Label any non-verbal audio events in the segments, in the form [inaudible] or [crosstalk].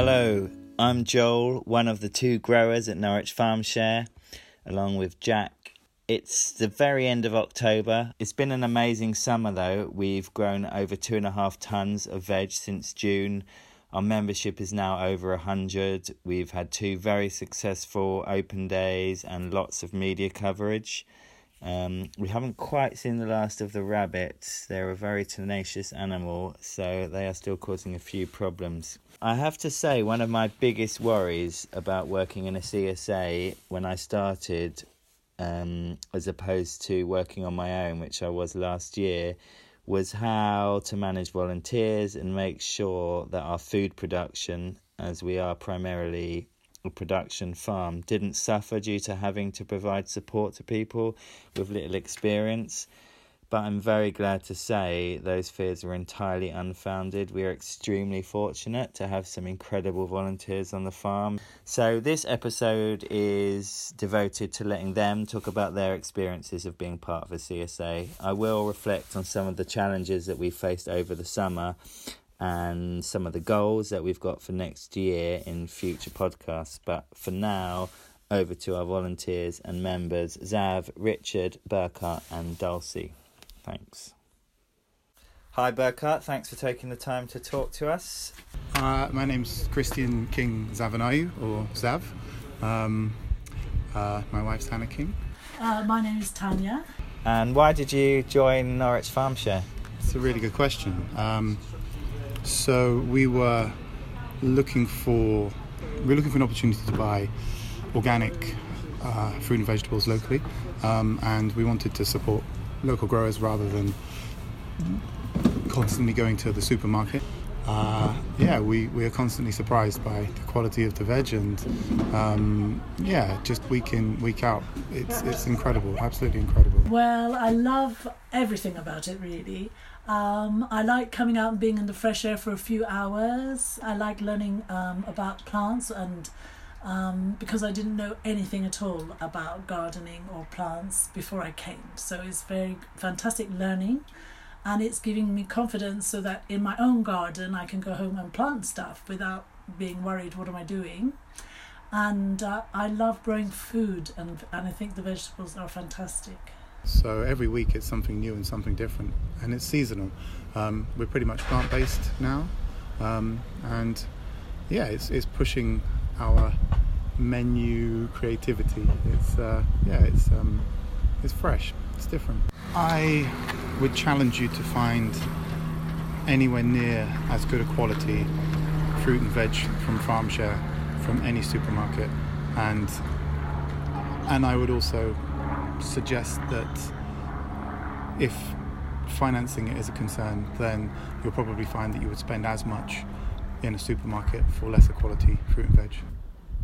Hello, I'm Joel, one of the two growers at Norwich Farm Share, along with Jack. It's the very end of October. It's been an amazing summer though. We've grown over two and a half tons of veg since June. Our membership is now over a hundred. We've had two very successful open days and lots of media coverage. Um, we haven't quite seen the last of the rabbits. They're a very tenacious animal, so they are still causing a few problems. I have to say, one of my biggest worries about working in a CSA when I started, um, as opposed to working on my own, which I was last year, was how to manage volunteers and make sure that our food production, as we are primarily a production farm, didn't suffer due to having to provide support to people with little experience. But I'm very glad to say those fears were entirely unfounded. We are extremely fortunate to have some incredible volunteers on the farm. So, this episode is devoted to letting them talk about their experiences of being part of a CSA. I will reflect on some of the challenges that we faced over the summer and some of the goals that we've got for next year in future podcasts. But for now, over to our volunteers and members Zav, Richard, Burkhart, and Dulcie. Thanks. Hi, Burkhart. Thanks for taking the time to talk to us. Uh, my name's Christian King Zavanayu, or Zav. Um, uh, my wife's Hannah King. Uh, my name is Tanya. And why did you join Norwich Farm Share? It's a really good question. Um, so we were looking for we were looking for an opportunity to buy organic uh, fruit and vegetables locally, um, and we wanted to support local growers rather than constantly going to the supermarket. Uh, yeah, we, we are constantly surprised by the quality of the veg, and um, yeah, just week in week out, it's it's incredible, absolutely incredible. Well, I love everything about it really. Um, I like coming out and being in the fresh air for a few hours. I like learning um, about plants and um, because I didn't know anything at all about gardening or plants before I came. So it's very fantastic learning and it's giving me confidence so that in my own garden I can go home and plant stuff without being worried what am I doing. And uh, I love growing food and, and I think the vegetables are fantastic. So every week it's something new and something different, and it's seasonal. Um, we're pretty much plant based now, um, and yeah, it's, it's pushing our menu creativity. It's uh, yeah, it's um, it's fresh. It's different. I would challenge you to find anywhere near as good a quality fruit and veg from FarmShare from any supermarket, and and I would also suggest that if financing it is a concern, then you'll probably find that you would spend as much in a supermarket for lesser quality fruit and veg.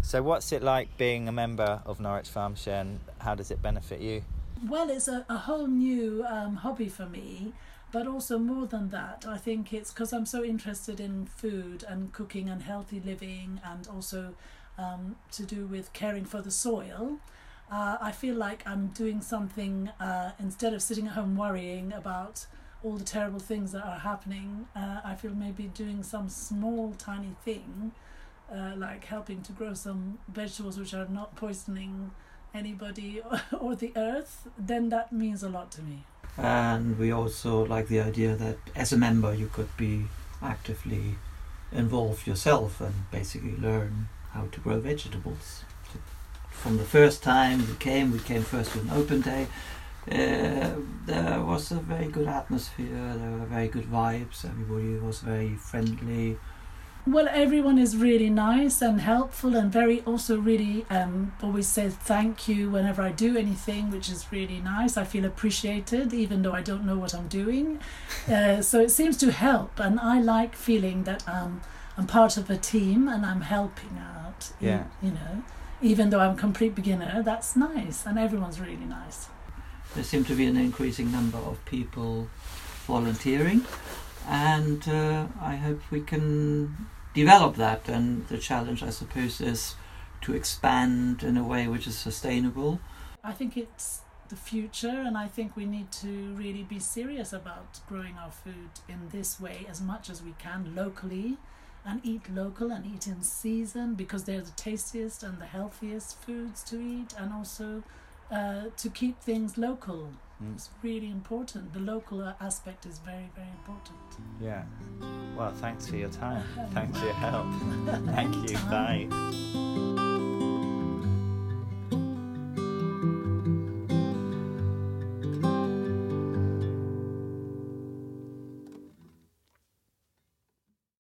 So, what's it like being a member of Norwich Farm Share and how does it benefit you? Well, it's a, a whole new um, hobby for me, but also more than that, I think it's because I'm so interested in food and cooking and healthy living and also um, to do with caring for the soil. Uh, I feel like I'm doing something uh, instead of sitting at home worrying about all the terrible things that are happening. Uh, I feel maybe doing some small, tiny thing, uh, like helping to grow some vegetables which are not poisoning anybody [laughs] or, the earth, then that means a lot to me. And we also like the idea that as a member you could be actively involved yourself and basically learn how to grow vegetables from the first time we came, we came first to an open day. Uh, there was a very good atmosphere, there were very good vibes, everybody was very friendly. Well, everyone is really nice and helpful, and very also really um, always says thank you whenever I do anything, which is really nice. I feel appreciated, even though I don't know what I'm doing. Uh, so it seems to help, and I like feeling that um, I'm part of a team and I'm helping out. Yeah. You know even though I'm a complete beginner, that's nice, and everyone's really nice. There seem to be an increasing number of people volunteering, and uh, I hope we can develop that. And the challenge, I suppose, is to expand in a way which is sustainable. I think it's the future, and I think we need to really be serious about growing our food in this way as much as we can locally and eat local and eat in season because they're the tastiest and the healthiest foods to eat, and also uh, to keep things local. It's really important. The local aspect is very, very important. Yeah. Well, thanks for your time. [laughs] Thanks for your help. [laughs] Thank you. Bye.